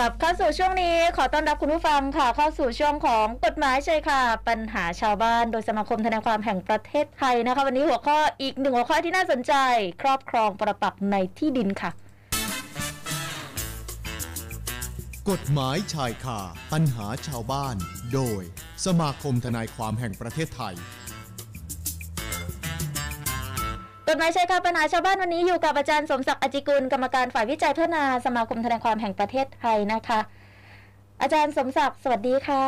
กลับเข้าสู่ช่วงนี้ขอต้อนรับคุณผู้ฟังค่ะ เข้าสู่ช่วงของกฎหมายใช่ค่ะ ปัญหาชาวบ้านโดยสมาคมทนายความแห่งประเทศไทยนะคะ วันนี้หัวข้ออีกหนึ่งหัวข้อที่น่าสนใจ ครอบครองประปักในที่ดินค่ะ กฎหมายชายคาปัญหาชาวบ้าน โดยสมาคมทนายความแห่งประเทศไทย กฎหมายใช่ค่ะปัญหาชาวบ้านวันนี้อยู่กับอาจารย์สมศักดิ์อจิกุลกรรมการฝ่ายวิจัยพัฒนาสมาคมทนายความแห่งประเทศไทยนะคะ อาจารย์สมศักดิ์สวัสดีค่ะ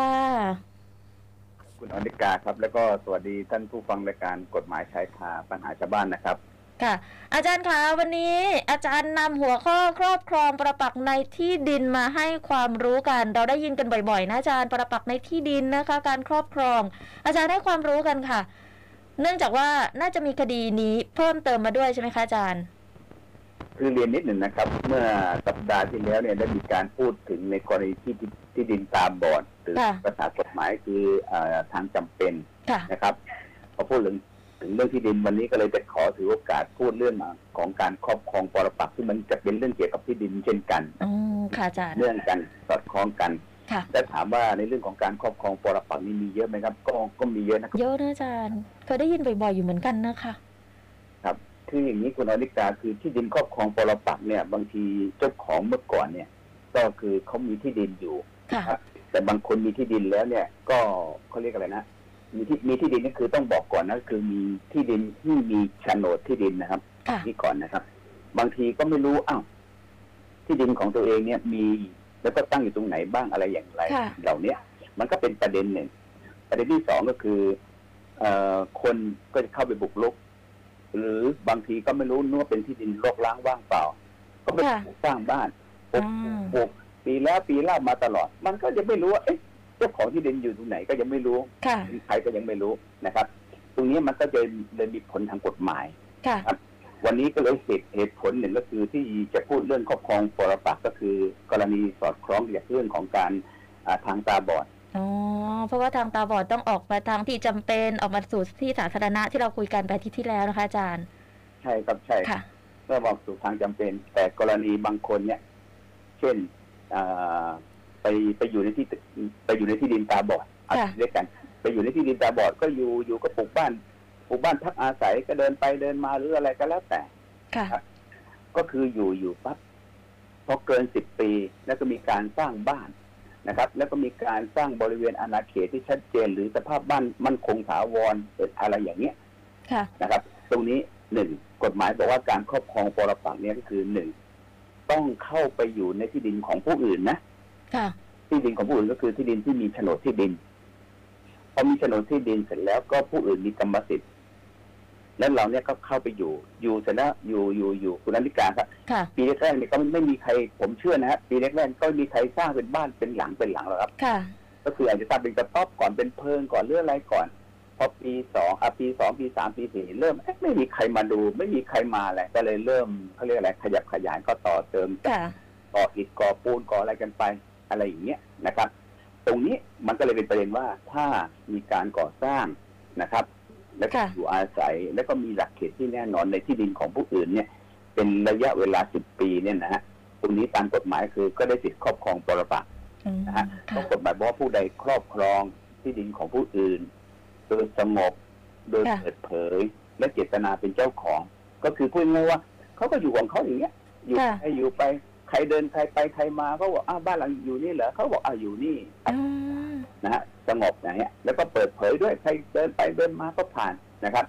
คุณอนิกาครับ แล้วก็สวัสดีท่านผู้ฟังรายการกฎหมายชายคาปัญหาชาวบ้านนะครับ ค่ะ อาจารย์คะวันนี้อาจารย์นำหัวข้อครอบครองประปักษ์ในที่ดินมาให้ความรู้กัน เราได้ยินกันบ่อยๆ นะอาจารย์ประปักษ์ในที่ดินนะคะ การครอบครอง อาจารย์ให้ความรู้กันค่ะ เนื่องจากว่าน่าจะมีคดีนี้เพิ่มเติมมาด้วยใช่ไหมคะอาจารย์คือเรียนนิดหนึ่งนะครับ เมื่อสัปดาห์ที่แล้วเนี่ยได้มีการพูดถึงในกรณีที่ที่ที่ดินตามบอร์ดหรือค่ะภาษากฎหมายคือเออทางจำเป็นค่ะนะครับพอพูดถึงถึงเรื่องที่ดินวันนี้ก็เลยจะขอถือโอกาสพูดเรื่องของการครอบครองปรปักษ์ที่งมันจะเป็นเรื่องเกี่ยวกับที่ดินเช่นกันอืมค่ะอาจารย์เรื่องกันสอดคล้องกันค่ะ แต่ถามว่าในเรื่องของการครอบครองปรปักษ์นี่มีเยอะไหมครับ ก็ก็มีเยอะนะครับเยอะนะอาจารย์เคยได้ยินบ่อยๆอยู่เหมือนกันนะคะครับ คืออย่างนี้คุณอนิกาคือที่ดินครอบครองปรปักษ์เนี่ย บางทีเจ้าของเมื่อก่อนเนี่ย ก็คือเขามีที่ดินอยู่ค่ะครับ แต่บางคนมีที่ดินแล้วเนี่ย ก็เขาเรียกอะไรนะมีที่มีที่ดินนี่คือต้องบอกก่อนนะคือมีที่ดินที่มีโฉนดที่ดินนะครับค่ะนี่ก่อนนะครับ บางทีก็ไม่รู้อ้าวที่ดินของตัวเองเนี่ยมี แล้วก็ตั้งอยู่ตรงไหนบ้างอะไรอย่างไร ค่ะ เหล่าเนี้ยมันก็เป็นประเด็นหนึ่ง ประเด็นที่สองก็คือเอ่อคนก็จะเข้าไปบุกรุก หรือบางทีก็ไม่รู้นึกว่าเป็นที่ดินรกร้างว่างเปล่า ก็ไปค่ะปลูกสร้างบ้านปลูกอืมปลูกปีแล้วปีเล่ามาตลอด มันก็ยังไม่รู้ว่าเอ๊ะเจ้าของที่ดินอยู่ตรงไหนก็ยังไม่รู้ ค่ะ ใครก็ยังไม่รู้นะครับ ตรงนี้มันก็จะเลยมีผลทางกฎหมาย ค่ะ วันนี้ก็เลยเหตุเหตุผลหนึ่งก็คือที่จะพูดเรื่องครอบครองปรปักษ์ก็คือ กรณีสอดคล้องกับเรื่องของการอ่าทางตาบอดอ๋อเพราะว่าทางตาบอดต้องออกมาทางที่จำเป็นออกมาสู่ที่สาธารณะที่เราคุยกันไปที่ที่แล้วนะคะอาจารย์ ใช่ครับใช่ค่ะเมื่อบอกสู่ทางจำเป็น แต่กรณีบางคนเนี่ย เช่นอ่าไปไปอยู่ในที่ไปอยู่ในที่ดินตาบอดเอาค่ะเรียกกัน ไปอยู่ในที่ดินตาบอดก็อยู่อยู่ก็ปลูกบ้าน ปลูกบ้านพักอาศัยก็เดินไปเดินมาหรืออะไรก็แล้วแต่ค่ะก็คืออยู่อยู่ปั๊บพอเกินสิบปี แล้วก็มีการสร้างบ้านนะครับ แล้วก็มีการสร้างบริเวณอาณาเขตที่ชัดเจน หรือสภาพบ้านมั่นคงถาวรอะไรอย่างเนี้ยค่ะนะครับ ตรงนี้หนึ่งกฎหมายบอกว่าการครอบครองปรปักษ์เนี่ยก็คือหนึ่งต้องเข้าไปอยู่ในที่ดินของผู้อื่นนะค่ะที่ดินของผู้อื่นก็คือที่ดินที่มีโฉนดที่ดินพอมีโฉนดที่ดินเสร็จแล้วก็ผู้อื่นมีกรรมสิทธิ์ แล้วเราเนี่ยก็เข้าไปอยู่ อยู่เสร็จแล้วอยู่อยู่อยู่คุณอนิกาครับ ค่ะ ปีแรกๆเนี่ยก็ไม่มีใครผมเชื่อนะฮะปีแรกๆก็ไม่มีใครสร้างเป็นบ้านเป็นหลังเป็นหลังหรอกครับ ค่ะ ก็คืออาจจะสร้างเป็นกระต๊อบก่อนเป็นเพิงก่อนเรื่องอะไรก่อน พอปีสองอะปีสองปีสามปีสี่เริ่มเอ๊ะไม่มีใครมาดู ไม่มีใครมาอะไรก็เลยเริ่มเขาเรียกอะไรขยับขยายก็ต่อเติมค่ะ ก่ออิฐก่อปูนก่ออะไรกันไปอะไรอย่างเงี้ยนะครับ ตรงนี้มันก็เลยเป็นประเด็นว่าถ้ามีการก่อสร้างนะครับ แล้วก็ค่ะอยู่อาศัย แล้วก็มีหลักเขตที่แน่นอนในที่ดินของผู้อื่นเนี่ย เป็นระยะเวลาสิบปีเนี่ยนะฮะตรงนี้ตามกฎหมายคือก็ได้สิทธิครอบครองปรปักษ์อืมนะฮะเพค่ะราะกฎหมายบอกว่าผู้ใดครอบครองที่ดินของผู้อื่น โดยสงบโดยค่ะเปิดเผย และเจตนาเป็นเจ้าของ ก็คือพูดง่ายๆว่าเขาก็อยู่ของเขาอย่างเงี้ย อยู่ค่ะไปอยู่ไปใครเดินใครไปใครมาเขาบอกอ้าวบ้านหลังอยู่นี่เหรอเขาบอกอ้าวอยู่นี่อืมนะฮะ สงบอย่างเงี้ยแล้วก็เปิดเผยด้วยใครเดินไปเดินมาก็ผ่านนะครับ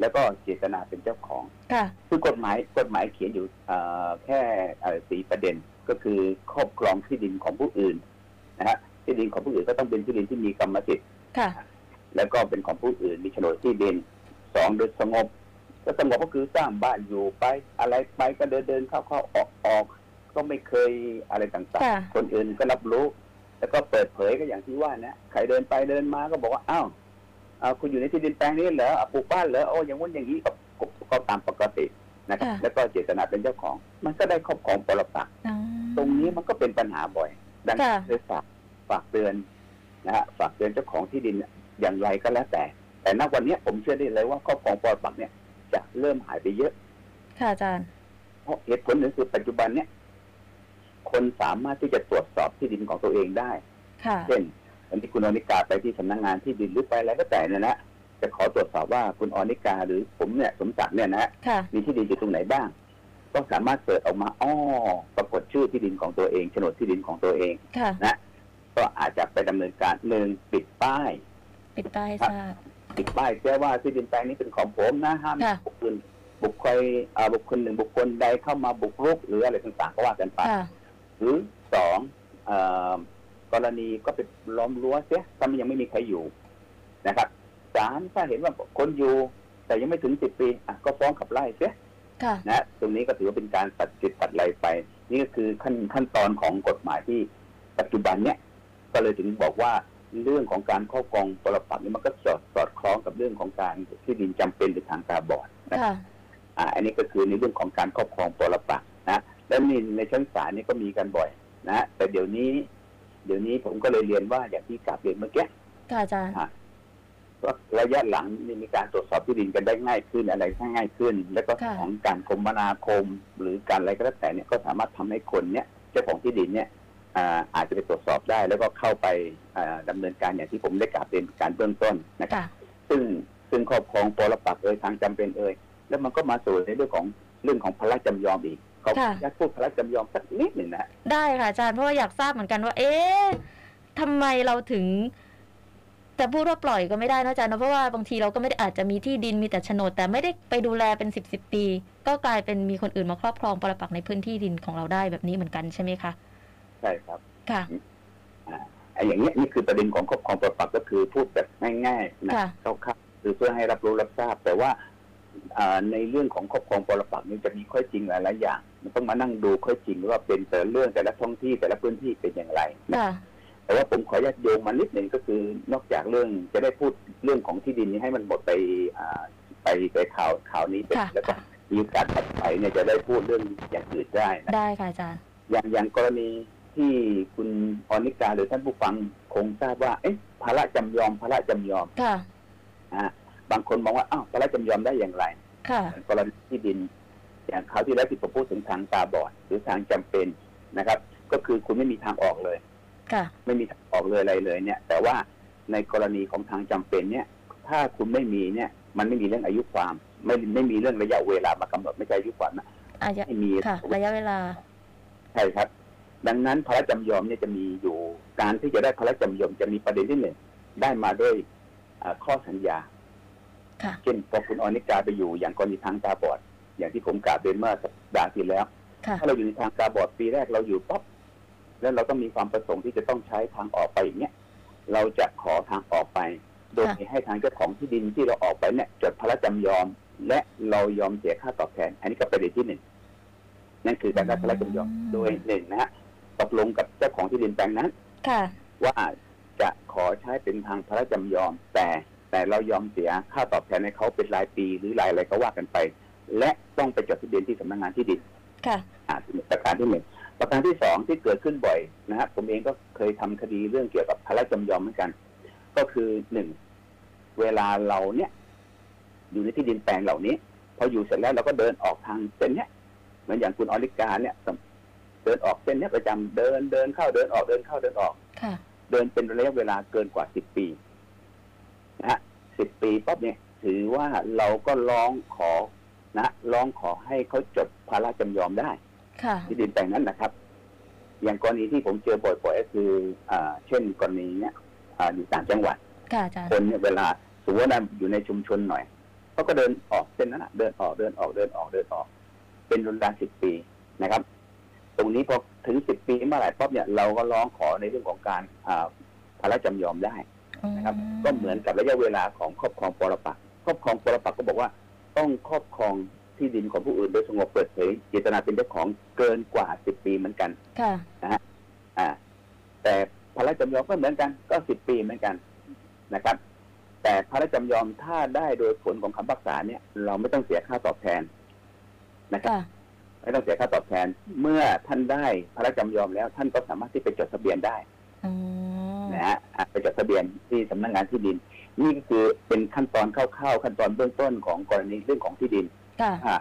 แล้วก็เจตนาเป็นเจ้าของค่ะคือกฎหมายกฎหมายเขียนอยู่เอ่อแค่เอ่อสีประเด็นก็คือครอบครองที่ดินของผู้อื่นนะฮะที่ดินของผู้อื่นก็ต้องเป็นที่ดินที่มีกรรมสิทธิ์ค่ะแล้วก็เป็นของผู้อื่นมีโฉนดที่ดินสองโดยสงบก็สงบก็คือสร้างบ้านอยู่ไปอะไรไปก็เดินเดินเข้าเข้าออกออกก็ไม่เคยอะไรต่างค่ะๆคนอื่นก็รับรู้ แล้วก็เปิดเผยก็อย่างที่ว่านะใครเดินไปเดินมาก็บอกว่าอ้าวอ้าวคุณอยู่ในที่ดินแปลงนี้เหรออะปลูกบ้านเหรอโอ้อย่างงู้นอย่างนี้ก็ก็ก็ตามปกตินะครับค่ะแล้วก็เจตนาเป็นเจ้าของ มันก็ได้ครอบครองปรปักษ์อืมตรงนี้มันก็เป็นปัญหาบ่อย ดังนั้ค่ะนเลยฝากฝากเตือนนะฮะฝากเตือนเจ้าของที่ดินอย่างไรก็แล้วแต่ แต่ณวันเนี้ยผมเชื่อได้เลยว่าครอบครองปรปักษ์เนี่ยจะเริ่มหายไปเยอะ ค่ะอาจารย์ เพราะเหตุผลหนึ่งคือปัจจุบันเนี่ย คนสามารถที่จะตรวจสอบที่ดินของตัวเองได้ ค่ะ เช่นวันที่คุณอนิกาไปที่สำนักงานที่ดินหรือไปอะไรก็แต่เนี่ยนะจะขอตรวจสอบว่าคุณอนิกาหรือผมเนี่ยสมศักดิ์เนี่ยนะค่ะ มีที่ดินอยู่ตรงไหนบ้าง ก็สามารถเปิดออกมาอ้อปรากฏชื่อที่ดินของตัวเองโฉนดที่ดินของตัวเองค่ะก็อาจจะไปดำเนินการหนึ่งปิดป้าย ปิดป้ายให้ทราบปิดป้ายแจ้ว่าที่ดินแปลงนี้เป็นของผมนะห้ามค่ะ บุคคลบุคคลอ่าบุคคลหนึ่งบุคคลใดเข้ามาบุกรุกหรืออะไรต่างๆก็ว่ากันไป ค่ะ หรือสองเอ่อกรณีก็ไปล้อมรั้วเสียถ้ามันยังไม่มีใครอยู่นะครับศาลถ้าเห็นว่าคนอยู่ แต่ยังไม่ถึงสิบปีอะก็ฟ้องขับไล่เสียค่ะนะตรงนี้ก็ถือว่าเป็นการตัดสิทธิ์ตัดอะไรไป นี่ก็คือขั้นขั้นตอนของกฎหมายที่ปัจจุบันเนี้ยก็เลยถึงบอกว่าเรื่องของการครอบครองปรปักษ์นี่มันก็สอดสอดคล้องกับเรื่องของการที่ดินจำเป็นหรือทางตาบอดนะค่ะอ่าอันนี้ก็คือในเรื่องของการครอบครองปรปักษ์นะ และนี่ในชั้นศาลนี่ก็มีกันบ่อยนะแต่เดี๋ยวนี้ เดี๋ยวนี้ผมก็เลยเรียนว่าอย่างที่กราบเรียนเมื่อกี้ค่ะอาจารย์ว่าระยะหลังนี่มีการตรวจสอบที่ดินกันได้ง่ายขึ้นอะไรง่ายขึ้น แล้วก็ค่ะของการคมนาคม หรือการอะไรก็แล้วแต่เนี่ยก็สามารถทำให้คนเนี่ยเจ้าของที่ดินเนี่ยอ่าอาจจะไปตรวจสอบได้ แล้วก็เข้าไปอ่าดำเนินการอย่างที่ผมได้กราบเรียนการเบื้องต้นนะครับค่ะซึ่งซึ่งครอบครองปรปักษ์เอ่ยทางจำเป็นเอ่ยแล้วมันก็มาสู่ในเรื่องของเรื่องของพระราชจำยอมอีกเขาค่ะอยากพูดพระราชจำยอมสักนิดหนึ่งนะได้ค่ะอาจารย์เพราะว่าอยากทราบเหมือนกันว่า เอ๊ะทำไมเราถึงแต่พูดว่าปล่อยก็ไม่ได้นะอาจารย์นะเพราะว่าบางทีเราก็ไม่ได้อาจจะมีที่ดินมีแต่โฉนด แต่ไม่ได้ไปดูแลเป็นสิบสิบปี ก็กลายเป็นมีคนอื่นมาครอบครองปรปักษ์ในพื้นที่ดินของเราได้แบบนี้เหมือนกันใช่ไหมคะใช่ครับค่ะไอ้อย่างเงี้ยนี่คือประเด็นของครอบครองปรปักษ์ก็คือพูดแบบง่ายๆนะค่ะคร่าวๆคือเพื่อให้รับรู้รับทราบ แต่ว่าอ่า ในเรื่องของครอบครองปรปักษ์นี่จะมีข้อจริงหลายๆอย่าง มันต้องมานั่งดูข้อจริงว่าเป็นแต่ละเรื่องแต่ละท้องที่แต่ละพื้นที่เป็นอย่างไรนะค่ะแต่ว่าผมขออนุญาตโยงมานิดหนึ่งก็คือนอกจากเรื่องจะได้พูดเรื่องของที่ดินนี้ให้มันหมดไปอ่าไปไปข่าวข่าวนี้ไปค่ะแล้วก็ค่ะมีโอกาสถัดไปเนี่ยจะได้พูดเรื่องอย่างอื่นได้นะได้ค่ะอาจารย์อย่างอย่างกรณีที่คุณอนิกาหรือท่านผู้ฟังคงทราบว่า เอ๊ะภาระจำยอมภาระจำยอมค่ะอ่า บางคนมองว่าอ้าวภาระจำยอมได้อย่างไรค่ะกรณีที่ดิน อย่างคราวที่แล้วที่ผมพูดถึงทางตาบอด หรือทางจำเป็นนะครับ ก็คือคุณไม่มีทางออกเลยค่ะไม่มีทางออกเลยอะไรเลยเนี่ย แต่ว่าในกรณีของทางจำเป็นเนี่ย ถ้าคุณไม่มีเนี่ย มันไม่มีเรื่องอายุความ ไม่ไม่มีเรื่องระยะเวลามากำหนดไม่ใช่อายุความนะอาจจะไม่มีค่ะระยะเวลาใช่ครับ ดังนั้นพระจำยอมเนี่ยจะมีอยู่ การที่จะได้พระจำยอมจะมีประเด็นที่หนึ่งได้มาด้วยอ่าข้อสัญญาค่ะ เช่นพอคุณอนิกาไปอยู่อย่างกรณีทางตาบอด อย่างที่ผมกล่าวไปเมื่อสัปดาห์ที่แล้วค่ะถ้าเราอยู่ในทางตาบอดปีแรกเราอยู่ปั๊บแล้วเราต้องมีความประสงค์ที่จะต้องใช้ทางออกไปอย่างเงี้ยเราจะขอทางออกไป โดยให้ทางเจ้าของที่ดินที่เราออกไปเนี่ยจดพระจำยอม และเรายอมเสียค่าตอบแทน อันนี้ก็ประเด็นที่หนึ่งนั่นคือการได้พระจำยอมอืมโดยหนึ่งนะฮะตกลงกับเจ้าของที่ดินแปลงนั้นค่ะว่าจะขอใช้เป็นทางพระจำยอมแต่ แต่เรายอมเสียค่าตอบแทนให้เขาเป็นรายปีหรือรายอะไรก็ว่ากันไป และต้องไปจดทะเบียนที่สำนักงานที่ดินค่ะอ่าประการที่หนึ่งประการที่สองที่เกิดขึ้นบ่อยนะฮะผมเองก็เคยทำคดีเรื่องเกี่ยวกับพระราชจำยอมเหมือนกัน ก็คือหนึ่งเวลาเราเนี่ย อยู่ในที่ดินแปลงเหล่านี้ พออยู่เสร็จแล้วเราก็เดินออกทางเส้นเนี้ยเหมือนอย่างคุณอริกาเนี่ยเดินออกเส้นเนี้ยประจำเดินเดินเข้าเดินออกเดินเข้าเดินออกค่ะเดินเป็นระยะเวลาเกินกว่าสิบปีนะฮะ สิบปีปั๊บเนี่ยถือว่าเราก็ร้องขอนะร้องขอให้เขาจดภาระจำยอมได้ค่ะที่ดินแปลงนั้นนะครับ อย่างกรณีที่ผมเจอบ่อยๆก็คืออ่าเช่นกรณีเนี้ยอ่าอยู่ต่างจังหวัดค่ะอาจารย์คนเนี่ยเวลาสมมติว่าอยู่ในชุมชนหน่อยเขาก็เดินออกเส้นนั้นนะเดินออกเดินออกเดินออกเดินออก เป็นเวลาสิบปีนะครับ ตรงนี้พอถึงสิบปีเมื่อไหร่ปั๊บเนี่ยเราก็ร้องขอในเรื่องของการอ่าพระราชจำยอมได้ นะครับ ก็เหมือนกับระยะเวลาของครอบครองปรปักษ์ครอบครองปรปักษ์ก็บอกว่า ต้องครอบครองที่ดินของผู้อื่นโดยสงบเปิดเผยเจตนาเป็นเจ้าของเกินกว่าสิบปีเหมือนกันค่ะอ่า แต่พระราชจำยอมก็เหมือนกัน ก็สิบปีเหมือนกันนะครับ แต่พระราชจำยอมถ้าได้โดยผลของคำพิพากษาเนี่ย เราไม่ต้องเสียค่าตอบแทนนะครับค่ะไม่ต้องเสียค่าตอบแทน เมื่อท่านได้พระราชจำยอมแล้ว ท่านก็สามารถที่ไปจดทะเบียนได้อ๋อ นะฮะอะไปจดทะเบียนที่สำนักงานที่ดิน นี่ก็คือเป็นขั้นตอนคร่าวๆขั้นตอนเบื้องต้นของกรณีเรื่องของที่ดินค่ะอะ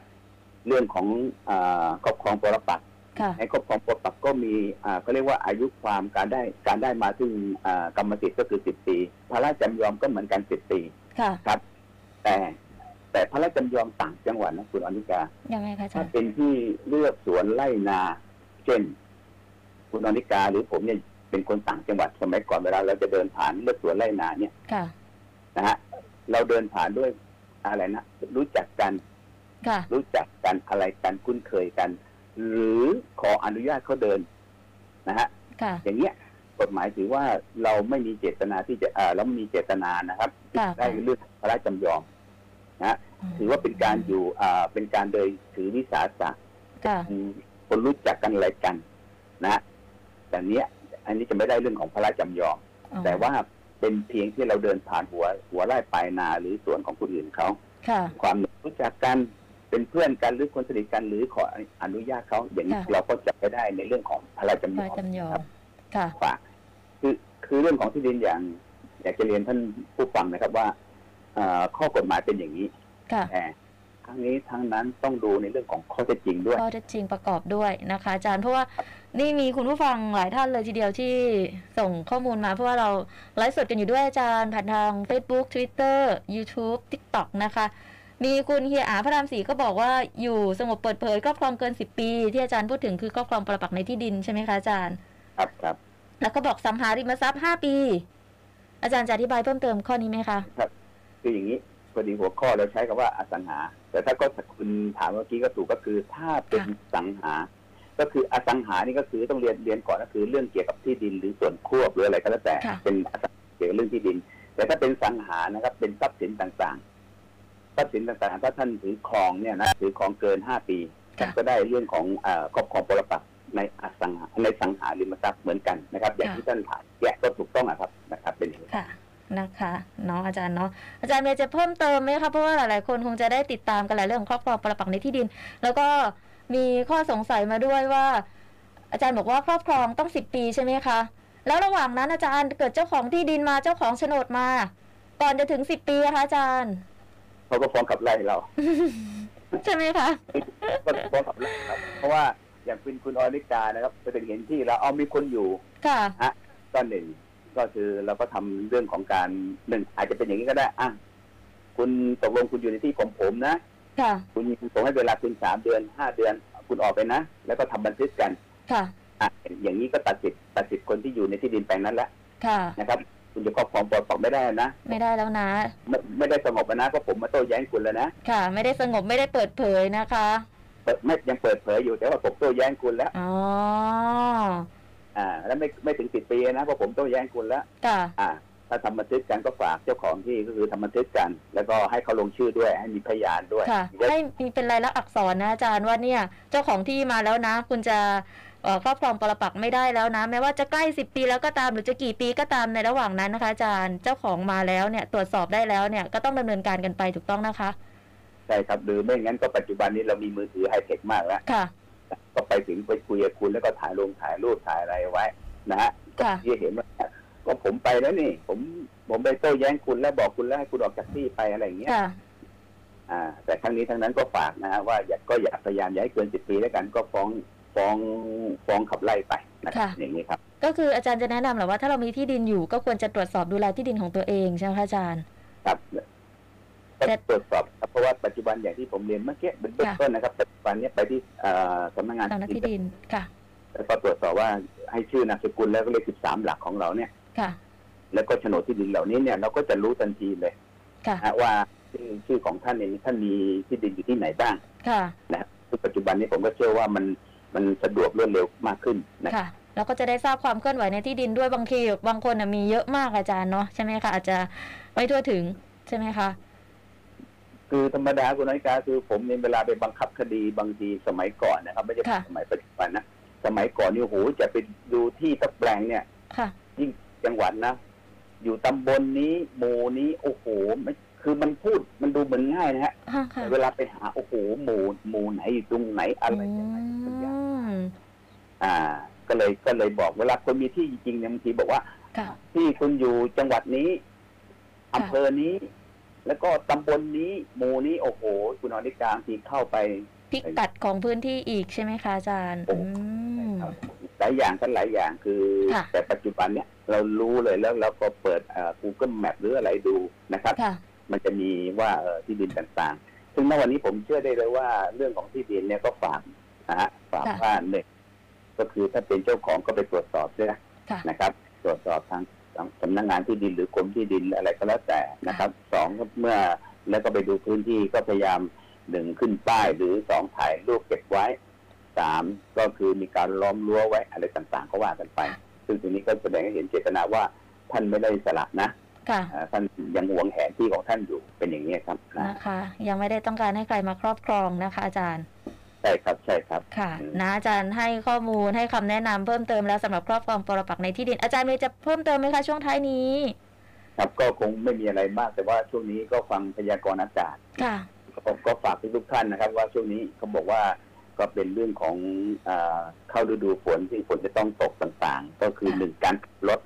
เรื่องของอาครอบครองปรปักษ์ค่ะ ในครอบครองปรปักษ์ก็มีอ่าเขาเรียกว่าอายุความการได้การได้มาซึ่งอ่ากรรมสิทธิ์ก็คือสิบปีพระราชจำยอมก็เหมือนกันสิบปีค่ะ ครับ แต่แต่พระราชจำยอมต่างจังหวัดนะคุณอนิกายังไงคะอาจาถ้ารย์ เป็นที่เลือกสวนไร่นา เช่น คุณอนิกาหรือผมเนี่ย เป็นคนต่างจังหวัดสมัยก่อนเวลาเราจะเดินผ่านเลือกสวนไร่นาเนี่ยค่ะ นะฮะเราเดินผ่านด้วยอะไรนะรู้จักกันค่ะ รู้จักกันอะไรกันคุ้นเคยกัน หรือขออนุญาตเขาเดิน นะฮะค่ะ อย่างเงี้ยกฎหมายถือว่าเราไม่มีเจตนาที่จะเอ่อเราไม่มีเจตนานะครับค่ะได้เรื่องพระราชจำยอมนะฮะถือว่าเป็นการอยู่อ่าเป็นการโดยถือวิสาสะค่ะอืมคนรู้จักกันอะไรกัน นะฮะแต่เนี้ย อันนี้จะไม่ได้เรื่องของพระราชจำยอมอ๋อแต่ว่าเป็นเพียงที่เราเดินผ่านหัว หัวไร่ปลายนาหรือสวนของคนอื่นเขาค่ะความรู้จักกันเป็นเพื่อนกันหรือคนสนิทกันหรือขออนุญาตเขาอย่างนี้ค่ะเราก็จะไม่ได้ในเรื่องของพระราชจำพยระอมจำยอครัมบค่ะฝากคือคือเรื่องของที่ดินอย่าง อยากจะเรียนท่านผู้ฟังนะครับว่าเอ่อข้อกฎหมายเป็นอย่างนี้ค่ะแต่ทั้งนี้ทั้งนั้นต้องดูในเรื่องของข้อเท็จจริงด้วยข้อเท็จจริงประกอบด้วยนะคะ อาจารย์เพราะว่า นี่มีคุณผู้ฟังหลายท่านเลยทีเดียวที่ส่งข้อมูลมา เพราะว่าเราไลฟ์สดกันอยู่ด้วยอาจารย์ผ่านทาง Facebook Twitter YouTube TikTok นะคะ มีคุณเฮียอาพระรามศรีก็บอกว่าอยู่สงบเปิดเผยครอบครองเกิน 10 ปี ที่อาจารย์พูดถึงคือครอบครองปรปักษ์ในที่ดินใช่ไหมคะอาจารย์ ครับครับแล้วก็บอกสัมหาริมทรัพย์ 5 ปี อาจารย์จะอธิบายเพิ่มเติมข้อนี้ไหมคะคืออย่างนี้พอดีหัวข้อเราใช้คำว่าอสังหา แต่ถ้าก็คุณถามเมื่อกี้ก็ถูกก็คือถ้าเป็นค่ะสังหา ก็คืออสังหานี่ก็คือต้องเรียนเรียนก่อนก็คือเรื่องเกี่ยวกับที่ดินหรือส่วนควบหรืออะไรก็แล้วแต่ค่ะเป็นอสังหาเกี่ยวกับเรื่องที่ดิน แต่ถ้าเป็นสังหานะครับ เป็นทรัพย์สินต่างๆทรัพย์สินต่างๆ ถ้าท่านถือครองเนี่ยนะถือครองเกินห้าปีค่ะก็ได้เรื่องของเอ่อครอบครองปรปักษ์ในอสังหาในสังหาริมทรัพย์เหมือนกันนะครับ อย่างค่ะที่ท่านถามแยกก็ถูกต้องอะครับนะครับ เป็นอย่างนี้ค่ะนะคะเนาะอาจารย์เนาะอาจารย์เมย์จะเพิ่มเติมไหมคะเพราะว่าหลายๆคนคงจะได้ติดตามกันหลายเรื่องของครอบครองปรปักษ์ในที่ดิน แล้วก็ มีข้อสงสัยมาด้วยว่า อาจารย์บอกว่าครอบครองต้องสิบปีใช่ไหมคะ แล้วระหว่างนั้นอาจารย์เกิดเจ้าของที่ดินมาเจ้าของโฉนดมา ก่อนจะถึงสิบปีนะคะอาจารย์เขาก็ฟ้องขับไล่เรา ใช่ไหมคะก็ฟ้องขับไล่ครับ เพราะว่าอย่างคุณคุณออนิกานะครับไปเป็นเห็นที่แล้วเอามีคนอยู่ค่ะก็หนึ่งก็คือเราก็ทำเรื่องของการหนึ่งอาจจะเป็นอย่างนี้ก็ได้อะคุณตกลงคุณอยู่ในที่ของผมนะ ค่ะ คุณผมให้เวลาคุณสามเดือนห้าเดือน คุณออกไปนะ แล้วก็ทำบันทึกกัน ค่ะอะอย่างนี้ก็ตัดสิทธิ์ตัดสิทธิ์คนที่อยู่ในที่ดินแปลงนั้นแล้วค่ะนะครับ คุณจะครอบครองปลดปล่อยไม่ได้นะไม่ได้แล้วนะไม่ไม่ได้สงบนะเพราะผมมาโต้แย้งคุณแล้วนะค่ะ ไม่ได้สงบไม่ได้เปิดเผยนะคะเปิดไม่ยังเปิดเผยอยู่แต่ว่าผมโต้แย้งคุณแล้วอ๋ออ่า แล้วไม่ไม่ถึงสิบปีนะเพราะผมโต้แย้งคุณแล้วค่ะอ่า ถ้าทำบันทึกกันก็ฝากเจ้าของที่ก็คือทำบันทึกกัน แล้วก็ให้เขาลงชื่อด้วยให้มีพยานด้วยค่ะให้มีเป็นลายลักษณ์อักษรนะอาจารย์ว่าเนี่ยเจ้าของที่มาแล้วนะ คุณจะเอ่อครอบครองปรปักษ์ไม่ได้แล้วนะ แม้ว่าจะใกล้สิบปีแล้วก็ตามหรือจะกี่ปีก็ตามในระหว่างนั้นนะคะอาจารย์เจ้าของมาแล้วเนี่ยตรวจสอบได้แล้วเนี่ยก็ต้องดำเนินการกันไปถูกต้องนะคะใช่ครับหรือไม่งั้นก็ปัจจุบันนี้เรามีมือถือไฮเทคมากแล้วค่ะ ก็ไปถึงไปคุยกับคุณแล้วก็ถ่ายลงถ่ายรูปถ่ายอะไรไว้ นะฮะค่ะที่เห็นว่า ก็ผมไปแล้วนี่ ผมผมไปโต้แย้งคุณแล้วบอกคุณแล้วให้คุณออกจากที่ไปอะไรอย่างเงี้ยค่ะ อ่า แต่ทั้งนี้ทั้งนั้นก็ฝากนะฮะว่าอย่าก็อย่าพยายามอย่าให้เกินสิบปีแล้วกันก็ฟ้องฟ้องฟ้องขับไล่ไปนะครับค่ะ อย่างนี้ครับ ก็คืออาจารย์จะแนะนำแหละว่าถ้าเรามีที่ดินอยู่ก็ควรจะตรวจสอบดูแลที่ดินของตัวเองใช่ไหมคะอาจารย์ ครับแต่ ก็ตรวจสอบครับเพราะว่าปัจจุบันอย่างที่ผมเรียนเมื่อกี้เป็นเบื้องค่ะต้นนะครับปัจจุบันเนี้ไปที่เอ่อสำนักงานตามหน้าที่ดินค่ะ แล้วก็ตรวจสอบว่าให้ชื่อนามสกุลแล้วก็เลขสิบสามหลักของเราเนี่ย ค่ะ แล้วก็โฉนดที่ดินเหล่านี้เนี่ยเราก็จะรู้ทันทีเลยค่ะนะฮะว่าชื่อชื่อของท่านเองท่านมีที่ดินอยู่ที่ไหนบ้างค่ะนะครับซึ่งปัจจุบันนี้ผมก็เชื่อว่ามันมันสะดวกรวดเร็วมากขึ้นนะค่ะแล้วก็จะได้ทราบความเคลื่อนไหวในที่ดินด้วยบางทีบางคนน่ะมีเยอะมากอาจารย์เนาะใช่ไหมคะอาจจะไม่ทั่วถึงใช่ไหมคะคือธรรมดาคุณน้อยกาคือผมเนี่ยเวลาไปบังคับคดีบางทีสมัยก่อนนะครับไม่ใช่ค่ะสมัยปัจจุบันนะสมัยก่อนนี่โอ้โหจะไปดูที่สักแปลงเนี่ยค่ะยิ่ง จังหวัดนะ อยู่ตำบลนี้หมู่นี้ โอ้โหไม่คือมันพูดมันดูเหมือนง่ายนะฮะค่ะค่ะแต่เวลาไปหาโอ้โหหมู่หมู่ไหนอยู่ตรงไหนอะไรอืยังไงทุกอย่างมอ่า ก็เลยก็เลยบอกเวลาคนมีที่จริงๆเนี่ยบางทีบอกว่า ค่ะ ที่คุณอยู่จังหวัดนี้ค่ะอำเภอนี้ แล้วก็ตำบลนี้หมู่นี้โอ้โห คุณอนิกาบางทีเข้าไปผิพิกัดของพื้นที่อีกใช่ไหมคะอาจารย์โอ้อืมครับหลายอย่างกันหลายอย่างคือ ค่ะ แต่ปัจจุบันเนี่ย เรารู้เลยแล้วเราก็เปิดเอ่อ Google Map หรืออะไรดูนะครับค่ะมันจะมีว่าเอ่อที่ดินต่างๆ ซึ่งณวันนี้ผมเชื่อได้เลยว่าเรื่องของที่ดินเนี่ยก็ฝากนะฮะฝากค่ะว่าหนึ่งก็คือถ้าเป็นเจ้าของก็ไปตรวจสอบด้วยนะค่ะนะครับ ตรวจสอบทางทางสำนักงานที่ดินหรือกรมที่ดินอะไรก็แล้วแต่นะครับสองก็เมื่อแล้วก็ไปดูพื้นที่ก็พยายามหนึ่งขึ้นป้ายหรือสองถ่ายรูปเก็บไว้สามก็คือมีการล้อมรั้วไว้อะไรต่างๆ ก็ว่ากันไป ซึ่งตรงนี้ก็แสดงให้เห็นเจตนาว่าท่านไม่ได้สละนะค่ะอ่าท่านยังหวงแหนที่ของท่านอยู่เป็นอย่างนี้ยครับนะนะคะ ยังไม่ได้ต้องการให้ใครมาครอบครองนะคะ อาจารย์ใช่ครับใช่ครับค่ะอืมนะอาจารย์ให้ข้อมูลให้คำแนะนำเพิ่มเติมแล้วสำหรับครอบครองปรปักษ์ในที่ดินอาจารย์มีจะเพิ่มเติมไหมคะช่วงท้ายนี้ ครับก็คงไม่มีอะไรมากแต่ว่าช่วงนี้ก็ฟังพยากรณ์อากาศค่ะก็ก็ฝากทุกๆท่านนะครับ ว่าช่วงนี้เขาบอกว่า ก็เป็นเรื่องของอาเข้าฤดูฝนที่ฝนจะต้องตกต่างๆ ก็คือค่ะหนึ่งการขับรถ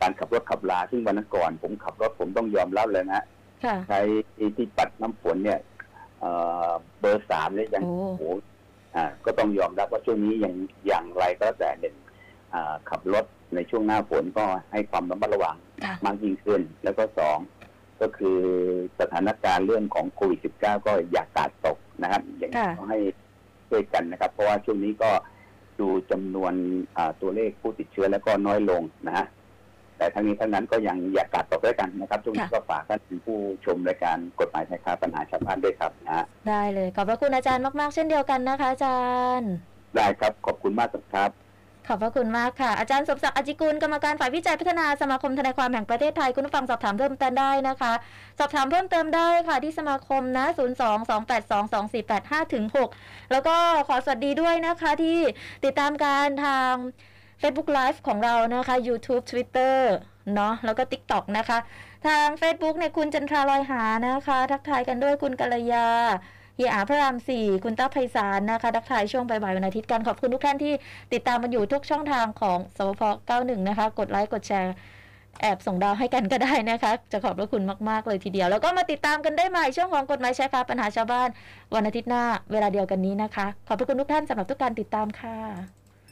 การขับรถขับลาซึ่งวันนั้นก่อน ผมขับรถผมต้องยอมรับเลยนะค่ะใช้ที่ปัดน้ำฝนเนี่ยเอ่อเบอร์สามเนี่ยยังโอ้โอ้โหอ่าก็ต้องยอมรับว่าช่วงนี้ยังอย่างไรก็แล้วแต่หนึ่งอ่าขับรถในช่วงหน้าฝนก็ให้ความระมัดระวังค่ะมากยิ่งขึ้น แล้วก็สองก็คือสถานการณ์เรื่องของโควิด -19 ก็อย่ากาดตกนะครับอย่างค่ะก็ให้ ช่วยกันนะครับ เพราะว่าช่วงนี้ก็ดูจำนวนอ่าตัวเลขผู้ติดเชื้อแล้วก็น้อยลงนะฮะแต่ทั้งนี้ทั้งนั้นก็ยังอย่ากาดตกด้วยกันนะครับช่วงนี้ก็ฝากท่านผู้ชมรายการกฎหมายชายคาปัญหาชาวบ้านด้วยครับนะฮะได้เลยขอบพระคุณอาจารย์มาก ๆ เช่นเดียวกันนะคะ อาจารย์ ได้ครับขอบคุณมากครับ ขอบพระคุณมากค่ะ อาจารย์สมศักดิ์อจิกุลกรรมการฝ่ายวิจัยพัฒนาสมาคมทนายความแห่งประเทศไทย คุณผู้ฟังสอบถามเพิ่มเติมได้นะคะ สอบถามเพิ่มเติมได้ค่ะที่สมาคมนะ 0 2 2 8 2 2 4 8 5ถึง6แล้วก็ขอสวัสดีด้วยนะคะที่ติดตามการทาง Facebook Live ของเรานะคะ YouTube Twitter เนาะแล้วก็ TikTok นะคะ ทาง Facebook เนี่ยคุณจันทราลอยหานะคะ ทักทายกันด้วยคุณกัลยา ยอาพระรามสี่คุณต้าไพศาลนะคะทักทายช่วงบ่ายวันอาทิตย์กันขอบคุณทุกท่านที่ติดตามมันอยู่ทุกช่องทางของสวพ91 นะคะ กดไลค์กดแชร์แอบส่งดาวให้กันก็ได้นะคะ จะขอบพระคุณมาก ๆ เลยทีเดียว แล้วก็มาติดตามกันได้ใหม่ช่วงของกฎหมายใช้คาปัญหาชาวบ้าน วันอาทิตย์หน้าเวลาเดียวกันนี้นะคะ ขอบพระคุณทุกท่านสำหรับทุกการติดตามค่ะ